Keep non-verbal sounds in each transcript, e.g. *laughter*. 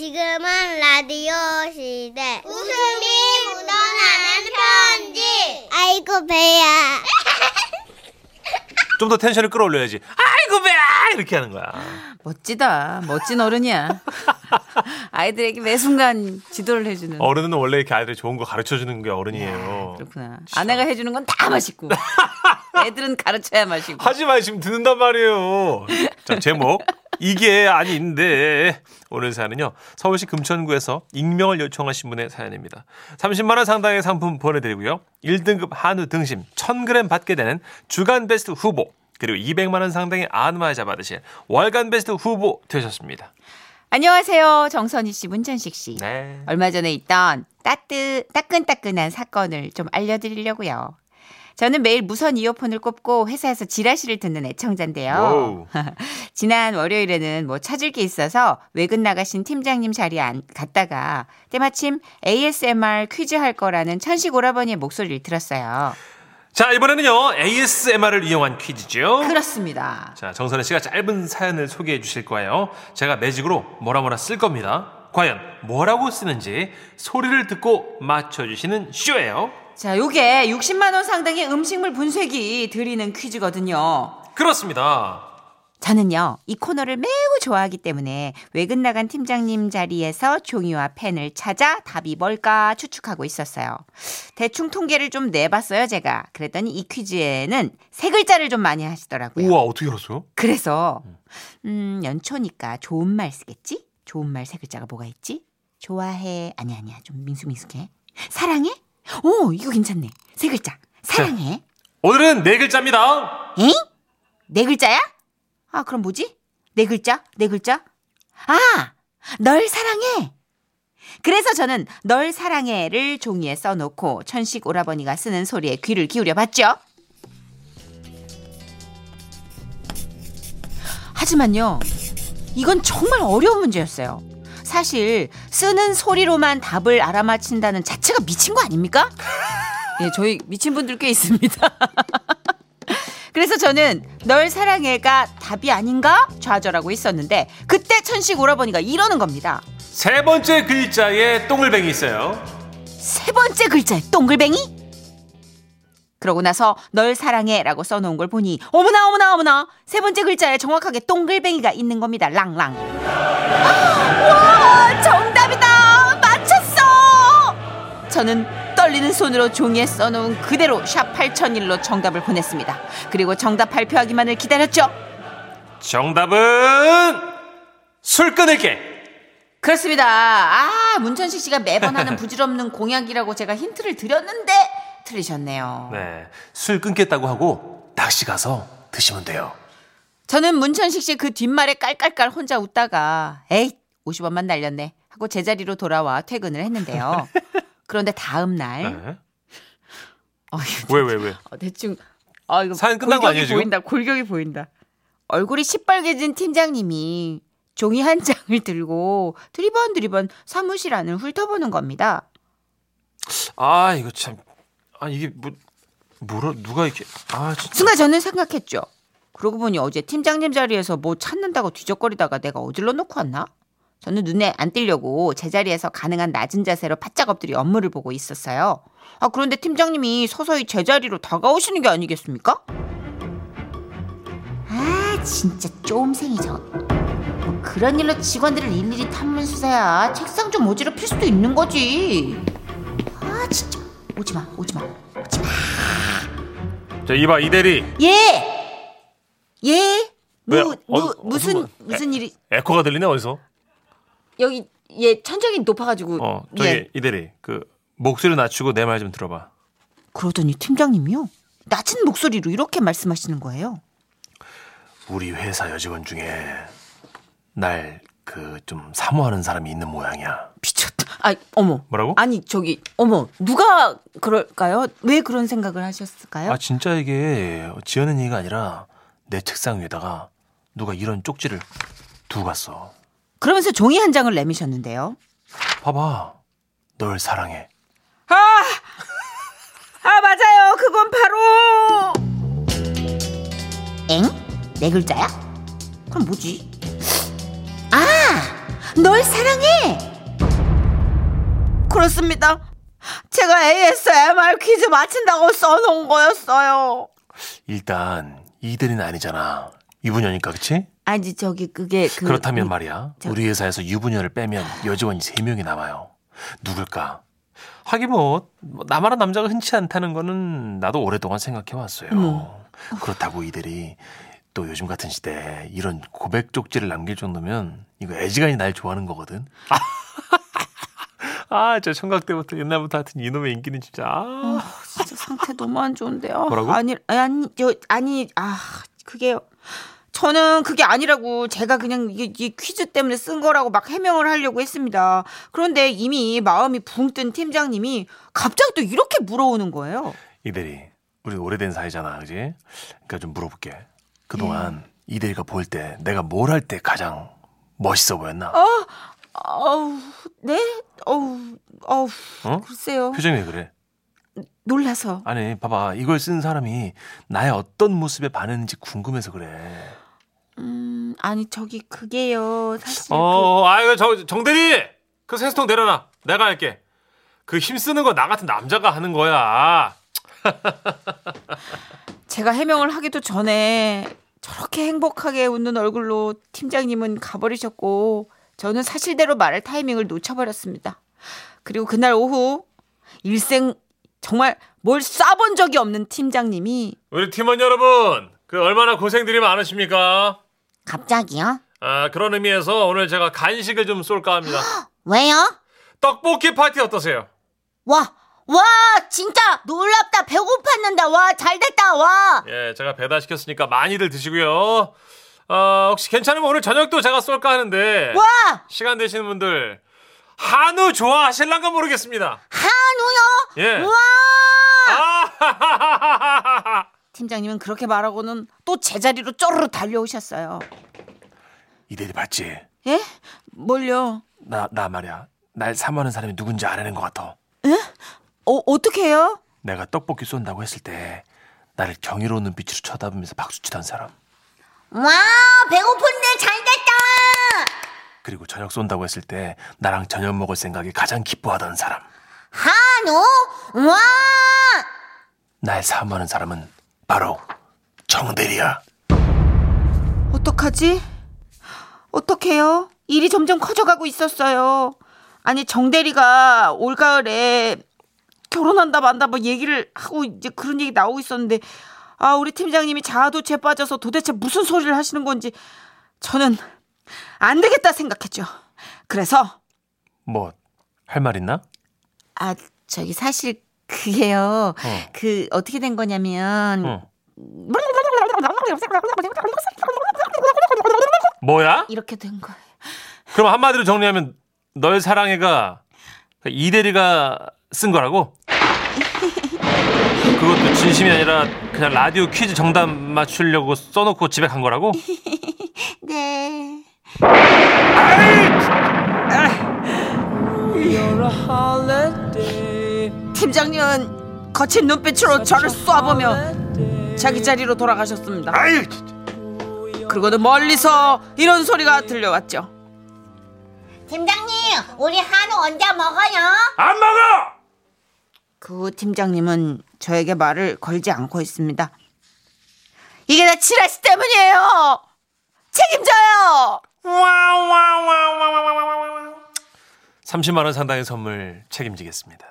지금은 라디오 시대. 웃음이 묻어나는 편지. 아이고, 배야. *laughs* 좀 더 텐션을 끌어올려야지. 아이고 배 이렇게 하는 거야. 멋지다. 멋진 어른이야. 아이들에게 매 순간 지도를 해주는. 어른은 원래 이렇게 아이들이 좋은 거 가르쳐 주는 게 어른이에요. 그렇구나. 아내가 해주는 건 다 맛있고. *laughs* 애들은 가르쳐야 맛있고. 하지 마 지금 듣는단 말이에요. 자 제목 이게 아닌데 오늘 사연은요 서울시 금천구에서 익명을 요청하신 분의 사연입니다. 30만 원 상당의 상품 보내드리고요 1등급 한우 등심 1,000g 받게 되는 주간 베스트 후보 그리고 200만 원 상당의 안마자 받으실 월간 베스트 후보 되셨습니다. 안녕하세요. 정선희 씨, 문천식 씨. 네. 얼마 전에 있던 따뜻, 따끈따끈한 사건을 좀 알려드리려고요. 저는 매일 무선 이어폰을 꼽고 회사에서 지라시를 듣는 애청자인데요. *laughs* 지난 월요일에는 뭐 찾을 게 있어서 외근 나가신 팀장님 자리에 안, 갔다가 때마침 ASMR 퀴즈 할 거라는 천식 오라버니의 목소리를 들었어요. 자 이번에는요 ASMR을 이용한 퀴즈죠. 그렇습니다. 자, 정선혜 씨가 짧은 사연을 소개해 주실 거예요. 제가 매직으로 뭐라 뭐라 쓸 겁니다. 과연 뭐라고 쓰는지 소리를 듣고 맞춰주시는 쇼예요. 자, 요게 60만 원 상당의 음식물 분쇄기 드리는 퀴즈거든요. 그렇습니다. 저는요, 이 코너를 매우 좋아하기 때문에 외근 나간 팀장님 자리에서 종이와 펜을 찾아 답이 뭘까 추측하고 있었어요. 대충 통계를 좀 내봤어요, 제가. 그랬더니 이 퀴즈에는 세 글자를 좀 많이 하시더라고요. 우와, 어떻게 알았어요? 그래서, 음, 연초니까 좋은 말 쓰겠지? 좋은 말 세 글자가 뭐가 있지? 좋아해. 아니, 아니야. 좀 민수민수해. 사랑해? 오, 이거 괜찮네. 세 글자. 사랑해. 오늘은 네 글자입니다. 엥? 네 글자야? 아, 그럼 뭐지? 네 글자? 네 글자? 아! 널 사랑해! 그래서 저는 널 사랑해를 종이에 써놓고 천식 오라버니가 쓰는 소리에 귀를 기울여 봤죠. 하지만요, 이건 정말 어려운 문제였어요. 사실 쓰는 소리로만 답을 알아맞힌다는 자체가 미친 거 아닙니까? *laughs* 예, 저희 미친 분들 꽤 있습니다. *laughs* 그래서 저는 널 사랑해가 답이 아닌가 좌절하고 있었는데 그때 천식 오라버니가 이러는 겁니다. 세 번째 글자에 똥을뱅이 있어요. 세 번째 글자에 동글뱅이? 그러고 나서 널 사랑해라고 써놓은 걸 보니 어머나 어머나 어머나 세 번째 글자에 정확하게 동글뱅이가 있는 겁니다. 랑랑. 와 저는 떨리는 손으로 종이에 써놓은 그대로 샵 8001로 정답을 보냈습니다. 그리고 정답 발표하기만을 기다렸죠. 정답은 술 끊을게. 그렇습니다. 아 문천식 씨가 매번 하는 *laughs* 부질없는 공약이라고 제가 힌트를 드렸는데 틀리셨네요. 네. 술 끊겠다고 하고 낚시 가서 드시면 돼요. 저는 문천식 씨 그 뒷말에 깔깔깔 혼자 웃다가 에이 50원만 날렸네 하고 제자리로 돌아와 퇴근을 했는데요. *laughs* 그런데 다음 날 네. 어, 왜, 왜, 왜? 어, 대충 아 이거 사연 끝난 거 아니에요, 지금? 보인다. 골격이 보인다. 얼굴이 시뻘개진 팀장님이 종이 한 장을 들고 드리번 드리번 사무실 안을 훑어보는 겁니다. 아, 이거 참. 아, 이게 뭐, 뭐라, 누가 이렇게. 아, 진짜. 순간 저는 생각했죠. 그러고 보니 어제 팀장님 자리에서 뭐 찾는다고 뒤적거리다가 내가 어질러 놓고 왔나? 저는 눈에 안 띄려고 제자리에서 가능한 낮은 자세로 바짝 엎드려 업무를 보고 있었어요. 아, 그런데 팀장님이 서서히 제자리로 다가오시는 게 아니겠습니까? 아, 진짜 쪼음생이 저. 뭐 그런 일로 직원들을 일일이 탐문 수사야. 책상 좀 어지럽힐 수도 있는 거지. 아, 진짜. 오지 마, 오지 마. 오지 마. 자, 이봐, 이대리. 예. 예. 왜? 무, 어, 무, 어, 무슨 어, 무슨 일이 에코가 들리네, 어디서? 여기 예 천장이 높아가지고 어, 저기, 예. 이대리. 그, 목소리 낮추고 내 말 좀 들어봐. 그러더니 팀장님이요 낮은 목소리로 이렇게 말씀하시는 거예요. 우리 회사 여직원 중에 날 그 좀 사모하는 사람이 있는 모양이야. 미쳤다. 아 어머. 뭐라고? 아니 저기 어머 누가 그럴까요? 왜 그런 생각을 하셨을까요? 아 진짜 이게 지어낸 얘기가 아니라 내 책상 위에다가 누가 이런 쪽지를 두고 갔어. 그러면서 종이 한 장을 내미셨는데요. 봐봐. 널 사랑해. 아, 아 맞아요. 그건 바로 엥? 네 글자야? 그럼 뭐지? 아, 널 사랑해. 그렇습니다. 제가 ASMR 퀴즈 맞힌다고 써놓은 거였어요. 일단 이대리는 아니잖아. 유부녀니까 그치? 아니 저기 그게 그 그렇다면 음, 말이야. 저- 우리 회사에서 유부녀를 빼면 여직원이 세명이 남아요. 누굴까? 하긴 뭐, 뭐 나만한 남자가 흔치 않다는 거는 나도 오랫동안 생각해 왔어요. 어머. 그렇다고 이들이 또 요즘 같은 시대에 이런 고백 쪽지를 남길 정도면 이거 애지간히 날 좋아하는 거거든. *laughs* 아, 저 청각 때부터 옛날부터 하여튼 이놈의 인기는 진짜 아, 진짜 상태 너무 안 좋은데요. 뭐라고? 아니 아니 저 아니 아 그게요. 저는 그게 아니라고 제가 그냥 이, 이 퀴즈 때문에 쓴 거라고 막 해명을 하려고 했습니다. 그런데 이미 마음이 붕 뜬 팀장님이 갑자기 또 이렇게 물어오는 거예요. 이대리. 우리 오래된 사이잖아, 그지? 그러니까 좀 물어볼게. 그동안 이대리가 볼때 내가 뭘 할 때 가장 멋있어 보였나? 어우, 네? 어우, 어우, 어? 글쎄요. 표정이 왜 그래? 놀라서. 아니, 봐봐. 이걸 쓴 사람이 나의 어떤 모습에 반했는지 궁금해서 그래. 음, 아니, 저기, 그게요. 사실. 어, 아이고, 저, 정대리! 그 생수통 내려놔. 내가 할게. 그 힘쓰는 거 나 같은 남자가 하는 거야. 그, *laughs* 제가 해명을 하기도 전에 저렇게 행복하게 웃는 얼굴로 팀장님은 가버리셨고, 저는 사실대로 말할 타이밍을 놓쳐버렸습니다. 그리고 그날 오후, 일생 정말 뭘 쏴본 적이 없는 팀장님이 우리 팀원 여러분, 그 얼마나 고생들이 많으십니까? 갑자기요? 아, 그런 의미에서 오늘 제가 간식을 좀 쏠까 합니다. *gasps* 왜요? 떡볶이 파티 어떠세요? 와, 와, 진짜 놀랍다. 배고팠는데, 와, 잘 됐다, 와. 예, 제가 배달시켰으니까 많이들 드시고요. 어, 혹시 괜찮으면 오늘 저녁도 제가 쏠까 하는데. 와, 시간 되시는 분들, 한우 좋아하실란가 모르겠습니다. 한우요? 예. 와! 아, *laughs* 팀장님은 그렇게 말하고는 또 제자리로 쪼르르 달려오셨어요. 이대리 봤지? 예? 뭘요? 나, 나 말이야. 날 사모하는 사람이 누군지 알아낸 것 같아. 어, 어떻게 해요? 내가 떡볶이 쏜다고 했을 때, 나를 경이로운 눈빛으로 쳐다보면서 박수치던 사람. 와, 배고픈데 잘 됐다. 그리고 저녁 쏜다고 했을 때, 나랑 저녁 먹을 생각에 가장 기뻐하던 사람. 한우? 와! 날 사모하는 사람은 바로 정대리야. 어떡하지? 어떡해요? 일이 점점 커져가고 있었어요. 아니, 정대리가 올가을에 결혼한다 만다 뭐 얘기를 하고 이제 그런 얘기 나오고 있었는데, 아, 우리 팀장님이 자아도취에 빠져서 도대체 무슨 소리를 하시는 건지 저는 안 되겠다 생각했죠. 그래서, 뭐, 할 말 있나? 아, 저기 사실 그게요. 어. 그 어떻게 된 거냐면, 응. *laughs* 뭐야? 이렇게 된 거예요. 그럼 한마디로 정리하면 널 사랑해가 이대리가 쓴 거라고? *laughs* 그것도 진심이 아니라 그냥 라디오 퀴즈 정답 맞추려고 써놓고 집에 간 거라고? *laughs* 네. 팀장님은 거친 눈빛으로 저를 쏘아보며 자기 자리로 돌아가셨습니다. 아유. 그리고는 멀리서 이런 소리가 들려왔죠. 팀장님, 우리 한우 언제 먹어요? 안 먹어! 그 후 팀장님은 저에게 말을 걸지 않고 있습니다. 이게 다 지라시 때문이에요. 책임져요. 30만 원 상당의 선물 책임지겠습니다.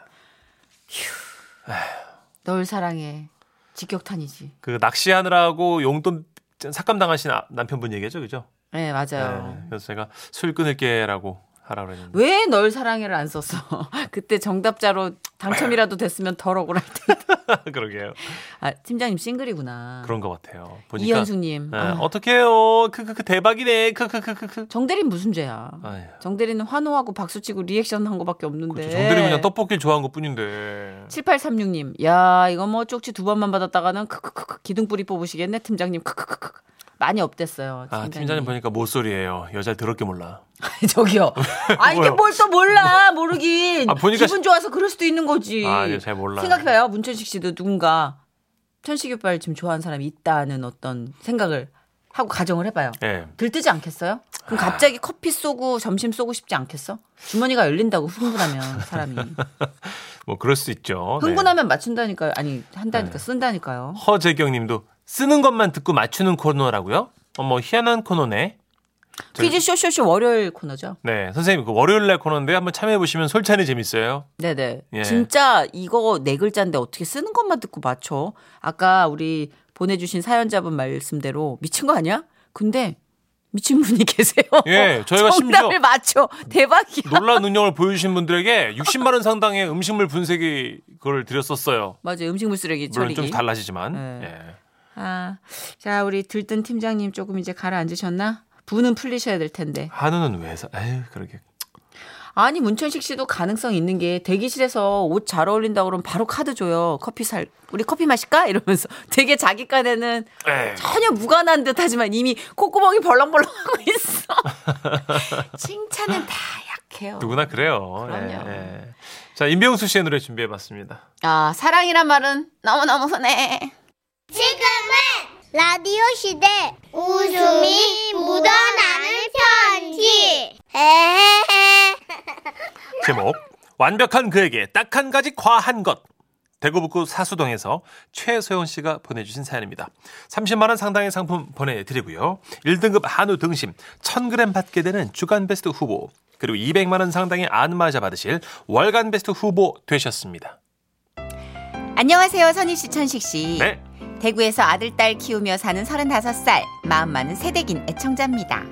널 사랑해. 직격탄이지. 그 낚시하느라고 용돈 삭감 당하신 아- 남편분 얘기죠, 그죠? 네 맞아요. 네, 그래서 제가 술 끊을게라고 하라고 했는데. 왜 널 사랑해를 안 썼어? *laughs* 그때 정답자로 당첨이라도 됐으면 덜 억울할 텐데. *laughs* 그러게요. 아 팀장님 싱글이구나. 그런 것 같아요. 보니까 이현숙님. 네, 아, 어떡해요. 크크크 대박이네. 크크크크크. 정대리는 무슨 죄야? 아유. 정대리는 환호하고 박수치고 리액션 한 거밖에 없는데. 그렇죠. 정대리 그냥 떡볶이를 좋아한 것 뿐인데. 7836님. 야, 이거 뭐 쪽지 두 번만 받았다가는 크크크크 기둥뿌리 뽑으시겠네, 팀장님. 크크크크. 많이 업됐어요. 아, 팀장님 보니까 모쏠이에요. 여자를 더럽게 몰라. *laughs* 저기요. 아, 이게? *laughs* 뭘 또 몰라. 모르긴. 아, 보니까 기분 좋아서 그럴 수도 있는 거지. 아, 이거 잘 몰라. 생각해봐요. 문천식 씨도 누군가 천식 오빠를 지금 좋아하는 사람이 있다는 어떤 생각을 하고 가정을 해봐요. 예. 들뜨지 않겠어요? 그럼 갑자기 커피 쏘고 점심 쏘고 싶지 않겠어? 주머니가 열린다고 흥분하면 사람이 *laughs* 뭐 그럴 수 있죠. 네. 흥분하면 맞춘다니까요. 아니 한다니까 쓴다니까요. 허재경 님도 쓰는 것만 듣고 맞추는 코너라고요? 어머 희한한 코너네. 퀴즈 쇼쇼쇼 월요일 코너죠. 네, 선생님 그 월요일 날 코너인데 한번 참여해 보시면 솔찬히 재밌어요. 네네. 예. 진짜 이거 네 글자인데 어떻게 쓰는 것만 듣고 맞춰? 아까 우리 보내주신 사연자분 말씀대로 미친 거 아니야? 근데 미친 분이 *laughs* 계세요. 예, 저희가 정답을 심지어 맞춰. 대박이야. 놀라운 능력을 보여주신 분들에게 60만 원 상당의 음식물 분쇄기 그걸 드렸었어요. 맞아요. 음식물 쓰레기 물론 처리기. 좀 달라지지만. 네. 예. 아, 자 우리 들뜬 팀장님 조금 이제 가라앉으셨나? 부는 풀리셔야 될 텐데. 한우는 왜 사? 에휴, 그러게. 아니 문천식 씨도 가능성 있는 게 대기실에서 옷 잘 어울린다 그러면 바로 카드 줘요. 커피 살 우리 커피 마실까? 이러면서 *laughs* 되게 자기 깐에는. 전혀 무관한 듯하지만 이미 콧구멍이 벌렁벌렁하고 있어. *laughs* 칭찬은 다 약해요. 누구나 그래요. 그럼요. 예, 예. 자, 임병수 씨의 노래 준비해봤습니다. 아 사랑이란 말은 너무 너무 흔해. 지금은 라디오 시대 웃음이 묻어나는 편지. 에헤헤. *laughs* 제목 완벽한 그에게 딱 한 가지 과한 것 대구 북구 사수동에서 최소영 씨가 보내주신 사연입니다. 30만 원 상당의 상품 보내드리고요. 1등급 한우 등심 1000g 받게 되는 주간 베스트 후보 그리고 200만 원 상당의 안마자 받으실 월간 베스트 후보 되셨습니다. 안녕하세요 선희 씨 천식 씨. 네. 대구에서 아들 딸 키우며 사는 35살 마음 많은 세대긴 애청자입니다.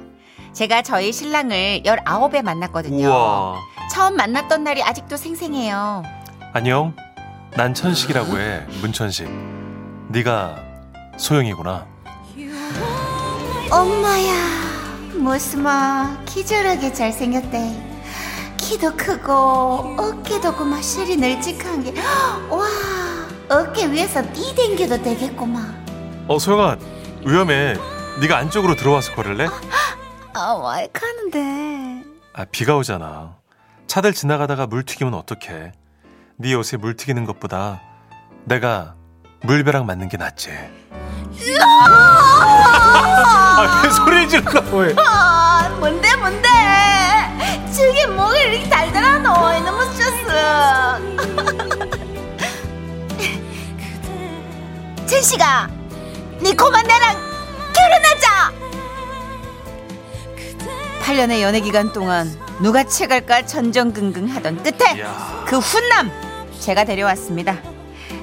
제가 저희 신랑을 19에 만났거든요. 우와. 처음 만났던 날이 아직도 생생해요. 안녕. 난 천식이라고 해. 문천식. 네가 소영이구나. 엄마야 모스마 기절하게 잘생겼대 키도 크고 어깨도 고마 실이 널찍한 게 와 *gasps* 어깨 위에서 뛰댕겨도 되겠구만 어 소영아 위험해. 네가 안쪽으로 들어와서 걸을래? 아 와이 가는데 아 비가 오잖아. 차들 지나가다가 물 튀기면 어떡해. 네 옷에 물 튀기는 것보다 내가 물벼락 맞는 게 낫지. 아, 왜 소리를 질러? 왜? 아 뭔데 뭔데 저게 뭐가 이렇게 달달하노 너무 스트레스 천식아 니 그만 나랑 결혼하자 8년의 연애 기간 동안 누가 채갈까 전전긍긍 하던 끝에 이야. 그 훈남 제가 데려왔습니다.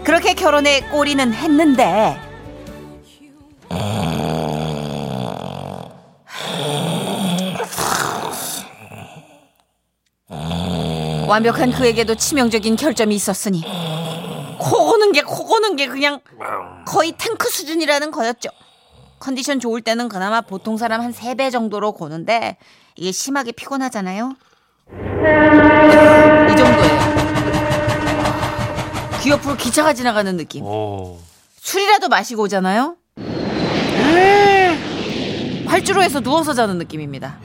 그렇게 결혼에 꼬리는 했는데 완벽한 그에게도 치명적인 결점이 있었으니 코 고는 게 코 고는 게 그냥 거의 탱크 수준이라는 거였죠. 컨디션 좋을 때는 그나마 보통 사람 한 3배 정도로 고는데 이게 심하게 피곤하잖아요. 이 정도예요. 귀 옆으로 기차가 지나가는 느낌. 오. 술이라도 마시고 오잖아요. 활주로에서 누워서 자는 느낌입니다.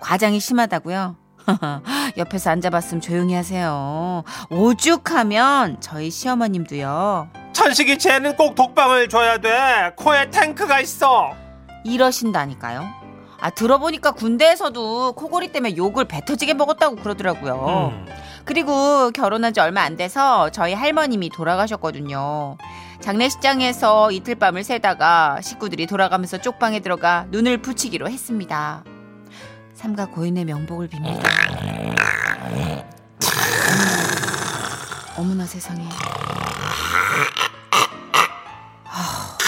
과장이 심하다고요? *laughs* 옆에서 앉아봤으면 조용히 하세요. 오죽하면 저희 시어머님도요. 천식이 쟤는 꼭 독방을 줘야 돼. 코에 탱크가 있어. 이러신다니까요. 아 들어보니까 군대에서도 코골이 때문에 욕을 배 터지게 먹었다고 그러더라고요. 음. 그리고 결혼한 지 얼마 안 돼서 저희 할머님이 돌아가셨거든요. 장례식장에서 이틀 밤을 새다가 식구들이 돌아가면서 쪽방에 들어가 눈을 붙이기로 했습니다. 삼가 고인의 명복을 빕니다. 어머나 세상에. 아,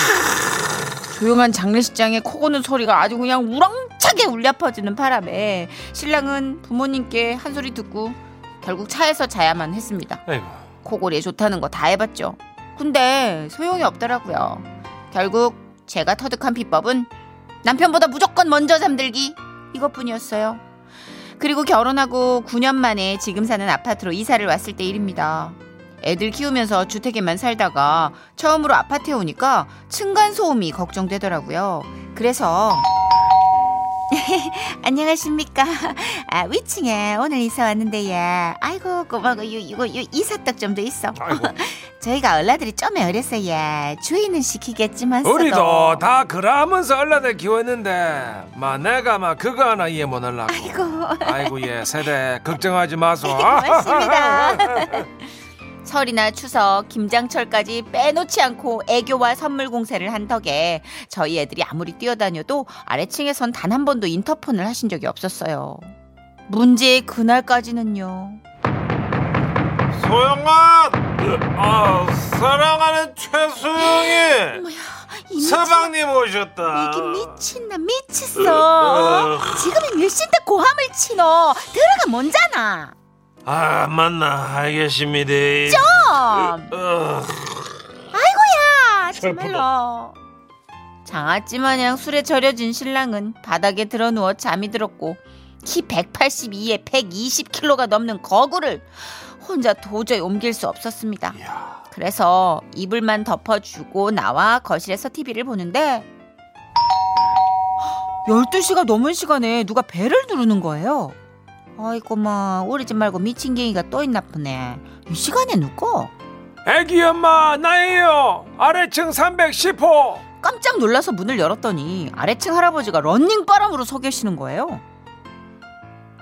조용한 장례식장에 코 고는 소리가 아주 그냥 우렁차게 울려 퍼지는 바람에 신랑은 부모님께 한 소리 듣고 결국 차에서 자야만 했습니다. 아이고. 코골이에 좋다는 거 다 해봤죠. 근데 소용이 없더라고요. 결국 제가 터득한 비법은 남편보다 무조건 먼저 잠들기 이것뿐이었어요. 그리고 결혼하고 9년 만에 지금 사는 아파트로 이사를 왔을 때 일입니다. 애들 키우면서 주택에만 살다가 처음으로 아파트에 오니까 층간 소음이 걱정되더라고요. 그래서 *laughs* 안녕하십니까. 아, 위층에 오늘 이사 왔는데, 예. 아이고, 고마워. 요, 이거, 요, 이사떡 좀 더 있어. *laughs* 저희가 얼라들이 좀 예. 주인은 시키겠지만. 우리도 다 그러면서 얼라들 키웠는데 마 내가 막 그거 하나 이해 못 하려고 아이고. 아이고 예 세대 *laughs* 걱정하지 마소 고맙습니다. *laughs* 설이나 추석, 김장철까지 빼놓지 않고 애교와 선물 공세를 한 덕에 저희 애들이 아무리 뛰어다녀도 아래층에선 단 한 번도 인터폰을 하신 적이 없었어요. 문제의 그날까지는요. 소영아, 아, 사랑하는 최소영이 이 서방님 오셨다. 이게 미친나 미쳤어. 지금이 몇 시인데 고함을 치노. 들어가 뭔잖아. 아, 맞나 알겠습니다. 좀. 어, 아이고야 정말로 장아찌 마냥 술에 절여진 신랑은 바닥에 드러누워 잠이 들었고 키 182에 120kg가 넘는 거구를 혼자 도저히 옮길 수 없었습니다. 이야. 그래서 이불만 덮어주고 나와 거실에서 TV를 보는데 12시가 넘은 시간에 누가 배를 누르는 거예요. 아이고 마 우리 집 말고 미친 갱이가 또 있나 보네. 이 시간에 누구? 애기 엄마 나예요 아래층 310호 깜짝 놀라서 문을 열었더니 아래층 할아버지가 런닝 바람으로 서 계시는 거예요.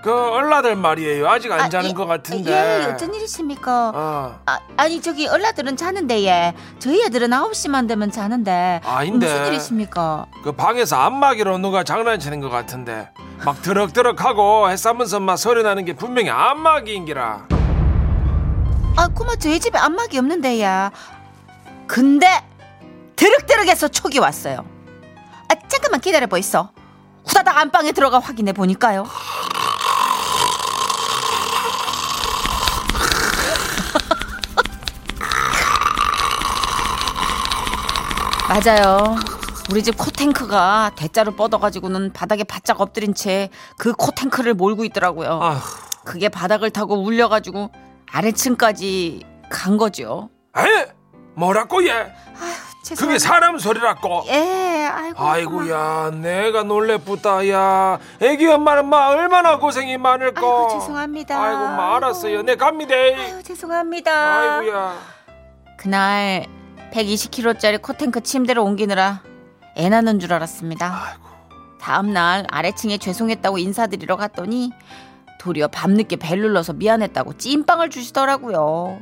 그 얼라들 말이에요 아직 안 아, 자는 예, 것 같은데 예, 어쩐 일이십니까? 어. 아, 아니 저기 얼라들은 자는데 예. 저희 애들은 9시만 되면 자는데 아닌데. 무슨 일이십니까? 그 방에서 안마기로 누가 장난치는 것 같은데 막 드럭드럭하고 해싸면서 막 소리 나는 게 분명히 안마기인기라 아 고마 저희 집에 안마기 없는데 야. 근데 드륵드륵해서 촉이 왔어요. 아 잠깐만 기다려 보이소. 후다닥 안방에 들어가 확인해 보니까요. 맞아요. 우리 집 코탱크가 대자로 뻗어가지고는 바닥에 바짝 엎드린 채 그 코탱크를 몰고 있더라고요. 아휴, 그게 바닥을 타고 울려가지고 아래층까지 간 거죠. 에? 뭐라고 얘? 그게 죄송합니다. 사람 소리라고? 예, 아이고. 아이고야 내가 놀래쁘다 야 애기 엄마는 마 얼마나 고생이 많을까 아이고, 죄송합니다. 아이고 마 알았어요 내 갑니다 아유, 죄송합니다. 아이고야 그날 120kg짜리 코탱크 침대를 옮기느라 애 낳는 줄 알았습니다. 다음날 아래층에 죄송했다고 인사드리러 갔더니 도리어 밤늦게 벨 눌러서 미안했다고 찐빵을 주시더라고요.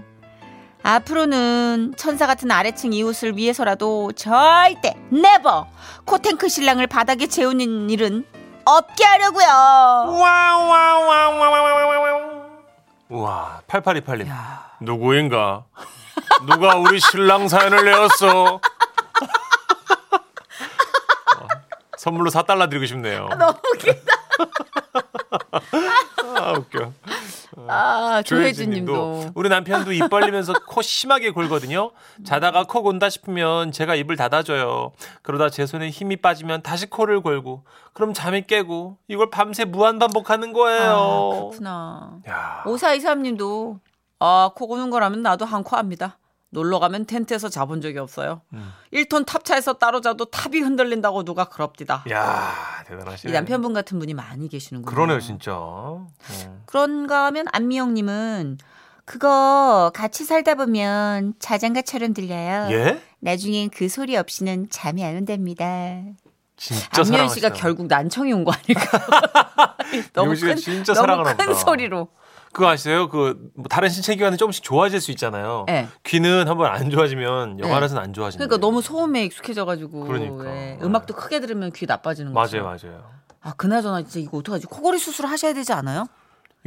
앞으로는 천사 같은 아래층 이웃을 위해서라도 절대 never 코탱크 신랑을 바닥에 재우는 일은 없게 하려고요. 우와, 8828님. 누구인가? 누가 우리 신랑 사연을 내었어? 어, 선물로 4달러 드리고 싶네요. 너무 웃기다. 아, 웃겨. 아, 조혜진님도 조혜진 님도. 우리 남편도 입 벌리면서 코 심하게 골거든요. 자다가 코 곤다 싶으면 제가 입을 닫아줘요. 그러다 제 손에 힘이 빠지면 다시 코를 골고 그럼 잠이 깨고 이걸 밤새 무한 반복하는 아, 거예요. 그렇구나. 야, 5423 님도 아, 코 고는 거라면 나도 한코 합니다. 놀러 가면 텐트에서 자본 적이 없어요. 음. 1톤 탑차에서 따로 자도 탑이 흔들린다고 누가 그럽디다. 야 대단하시네. 이 남편분 같은 분이 많이 계시는군요. 그러네요, 진짜. 어. 그런가 하면 안미영님은 그거 같이 살다 보면 자장가처럼 들려요. 예? 나중엔 그 소리 없이는 잠이 안 온답니다. 진짜 안미영 씨가. 결국 난청이 온 거 아닐까? *laughs* 너무 큰, 너무 큰. 소리로. 그거 아시죠? 그뭐 다른 신체 기관이 조금씩 좋아질 수 있잖아요. 네. 귀는 한번 안 좋아지면 영화에서는 안 좋아진다. 그러니까 너무 소음에 익숙해져가지고 그러니까. 예, 음악도 크게 들으면 귀 나빠지는 거죠. 맞아요, 맞아요. 아 그나저나 진짜 이거 어떡하지? 코골이 수술 하셔야 되지 않아요?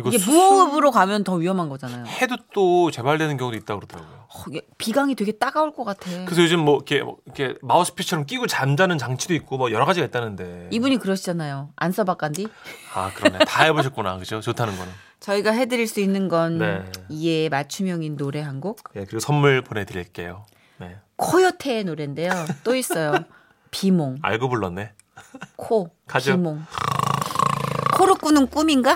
이게 수술 무호흡으로 가면 더 위험한 거잖아요. 해도 또 재발되는 경우도 있다고 그러더라고요. 어, 비강이 되게 따가울 것 같아. 그래서 요즘 뭐 이렇게, 뭐 이렇게 마우스피처럼 끼고 잠자는 장치도 있고 뭐 여러 가지가 있다는데. 이분이 그러시잖아요. 안 써봤간디? 아 그러네. 다 해보셨구나, 그죠? 좋다는 거는. 저희가 해드릴 수 있는 건 네. 이에 맞춤형인 노래 한 곡. 예, 그리고 선물 보내드릴게요. 네. 코요테의 노래인데요. 또 있어요. *laughs* 비몽, 알고 불렀네. 코, 가죠. 비몽. 코로 꾸는 꿈인가?